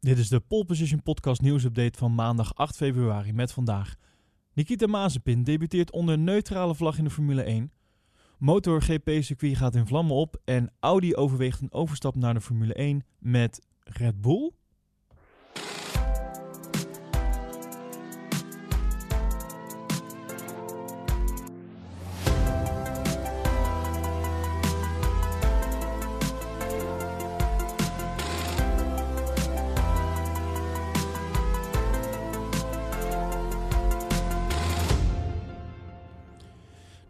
Dit is de Pole Position Podcast nieuwsupdate van maandag 8 februari met vandaag. Nikita Mazepin debuteert onder neutrale vlag in de Formule 1. Motor GP-circuit gaat in vlammen op en Audi overweegt een overstap naar de Formule 1 met Red Bull.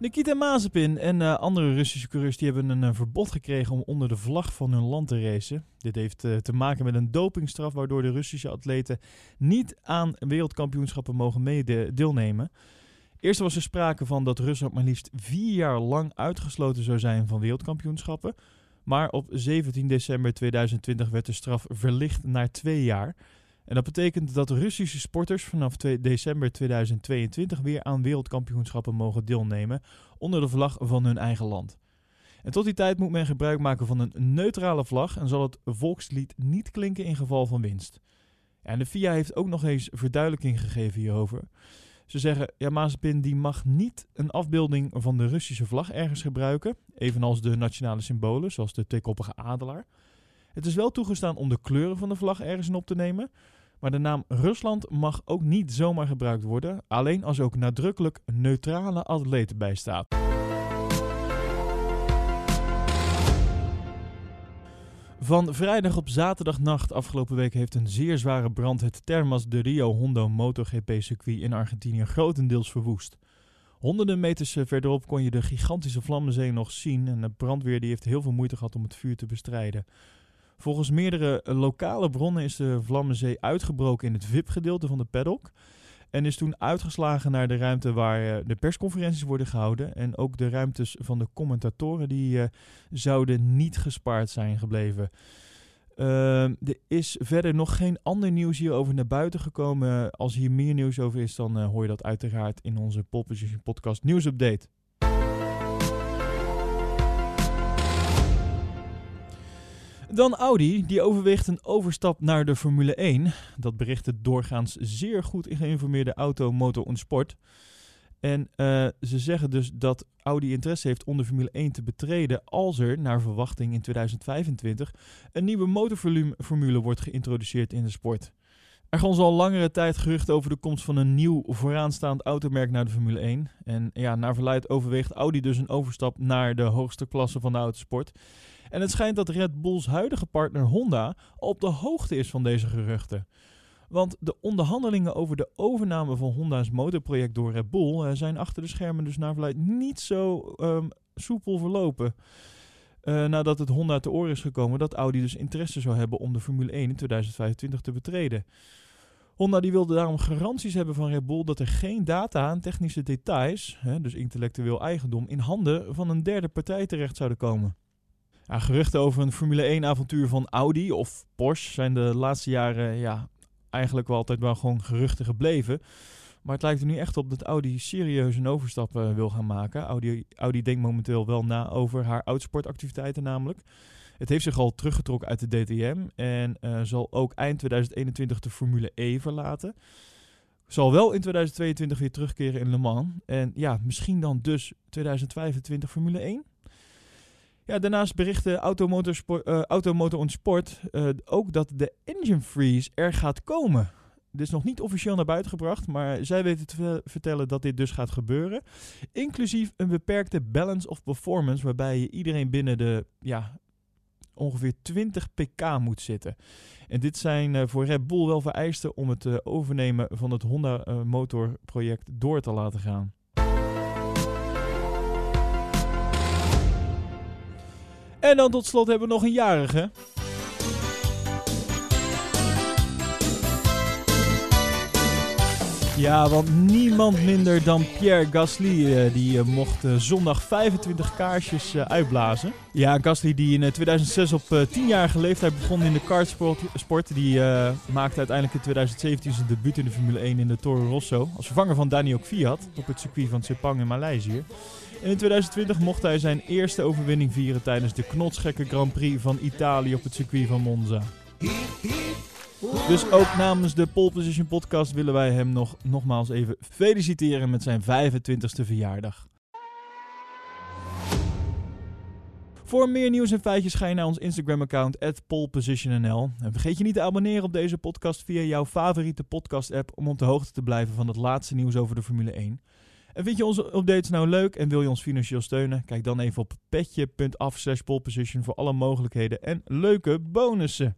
Nikita Mazepin en uh, andere Russische coureurs die hebben een uh, verbod gekregen om onder de vlag van hun land te racen. Dit heeft uh, te maken met een dopingstraf waardoor de Russische atleten niet aan wereldkampioenschappen mogen deelnemen. Eerst was er sprake van dat Rusland maar liefst vier jaar lang uitgesloten zou zijn van wereldkampioenschappen. Maar op 17 december 2020 werd de straf verlicht naar twee jaar. En dat betekent dat Russische sporters vanaf 2 december 2022 weer aan wereldkampioenschappen mogen deelnemen onder de vlag van hun eigen land. En tot die tijd moet men gebruik maken van een neutrale vlag en zal het volkslied niet klinken in geval van winst. En de FIA heeft ook nog eens verduidelijking gegeven hierover. Ze zeggen, ja, Mazepin die mag niet een afbeelding van de Russische vlag ergens gebruiken, evenals de nationale symbolen, zoals de tweekoppige adelaar. Het is wel toegestaan om de kleuren van de vlag ergens in op te nemen, maar de naam Rusland mag ook niet zomaar gebruikt worden, alleen als ook nadrukkelijk neutrale atleten bij staat. Van vrijdag op zaterdagnacht afgelopen week heeft een zeer zware brand het Termas de Rio Hondo MotoGP-circuit in Argentinië grotendeels verwoest. Honderden meters verderop kon je de gigantische vlammenzee nog zien en de brandweer die heeft heel veel moeite gehad om het vuur te bestrijden. Volgens meerdere lokale bronnen is de Vlammenzee uitgebroken in het VIP-gedeelte van de paddock. En is toen uitgeslagen naar de ruimte waar uh, de persconferenties worden gehouden. En ook de ruimtes van de commentatoren die uh, zouden niet gespaard zijn gebleven. Uh, er is verder nog geen ander nieuws hierover naar buiten gekomen. Als hier meer nieuws over is, dan hoor je dat uiteraard in onze Pole Position Podcast nieuwsupdate. Dan Audi, die overweegt een overstap naar de Formule 1. Dat bericht het doorgaans zeer goed geïnformeerde Auto, Motor en Sport. En uh, ze zeggen dus dat Audi interesse heeft om de Formule 1 te betreden als er, naar verwachting in 2025, een nieuwe motorformule wordt geïntroduceerd in de sport. Er gaan al langere tijd geruchten over de komst van een nieuw vooraanstaand automerk naar de Formule 1. En ja, naar verluid overweegt Audi dus een overstap naar de hoogste klasse van de autosport. En het schijnt dat Red Bulls huidige partner Honda op de hoogte is van deze geruchten. Want de onderhandelingen over de overname van Honda's motorproject door Red Bull uh, zijn achter de schermen dus naar verluid niet zo um, soepel verlopen. Uh, nadat het Honda te oren is gekomen dat Audi dus interesse zou hebben om de Formule 1 in 2025 te betreden. Honda die wilde daarom garanties hebben van Red Bull dat er geen data en technische details, hè, dus intellectueel eigendom, in handen van een derde partij terecht zouden komen. Ja, geruchten over een Formule 1-avontuur van Audi of Porsche zijn de laatste jaren ja, eigenlijk wel altijd wel gewoon geruchten gebleven. Maar het lijkt er nu echt op dat Audi serieus een overstap uh, wil gaan maken. Audi, Audi denkt momenteel wel na over haar autosportactiviteiten namelijk. Het heeft zich al teruggetrokken uit de DTM en uh, zal ook eind 2021 de Formule E verlaten. Zal wel in 2022 weer terugkeren in Le Mans. En ja, misschien dan dus 2025 Formule 1. Ja, daarnaast berichten Automotor, uh, Automotor Sport uh, ook dat de engine freeze er gaat komen. Dit is nog niet officieel naar buiten gebracht, maar zij weten te vertellen dat dit dus gaat gebeuren. Inclusief een beperkte balance of performance, waarbij je iedereen binnen de ja, ongeveer 20 pk moet zitten. En dit zijn uh, voor Red Bull wel vereisten om het overnemen van het Honda motorproject door te laten gaan. En dan tot slot hebben we nog een jarige. Ja, want niemand minder dan Pierre Gasly, uh, die uh, mocht uh, zondag 25 kaarsjes uitblazen. Ja, Gasly die in 2006 op 10-jarige leeftijd begon in de kartsport, sport, die maakte uiteindelijk in 2017 zijn debuut in de Formule 1 in de Toro Rosso. Als vervanger van Daniel Kvyat op het circuit van Sepang in Maleisië. En in 2020 mocht hij zijn eerste overwinning vieren tijdens de knotsgekke Grand Prix van Italië op het circuit van Monza. Dus ook namens de Pole Position podcast willen wij hem nog nogmaals even feliciteren met zijn 25ste verjaardag. Voor meer nieuws en feitjes ga je naar ons Instagram-account @polepositionnl. En vergeet je niet te abonneren op deze podcast via jouw favoriete podcast-app om op de hoogte te blijven van het laatste nieuws over de Formule 1. En vind je onze updates nou leuk en wil je ons financieel steunen? Kijk dan even op petje.af slash voor alle mogelijkheden en leuke bonussen.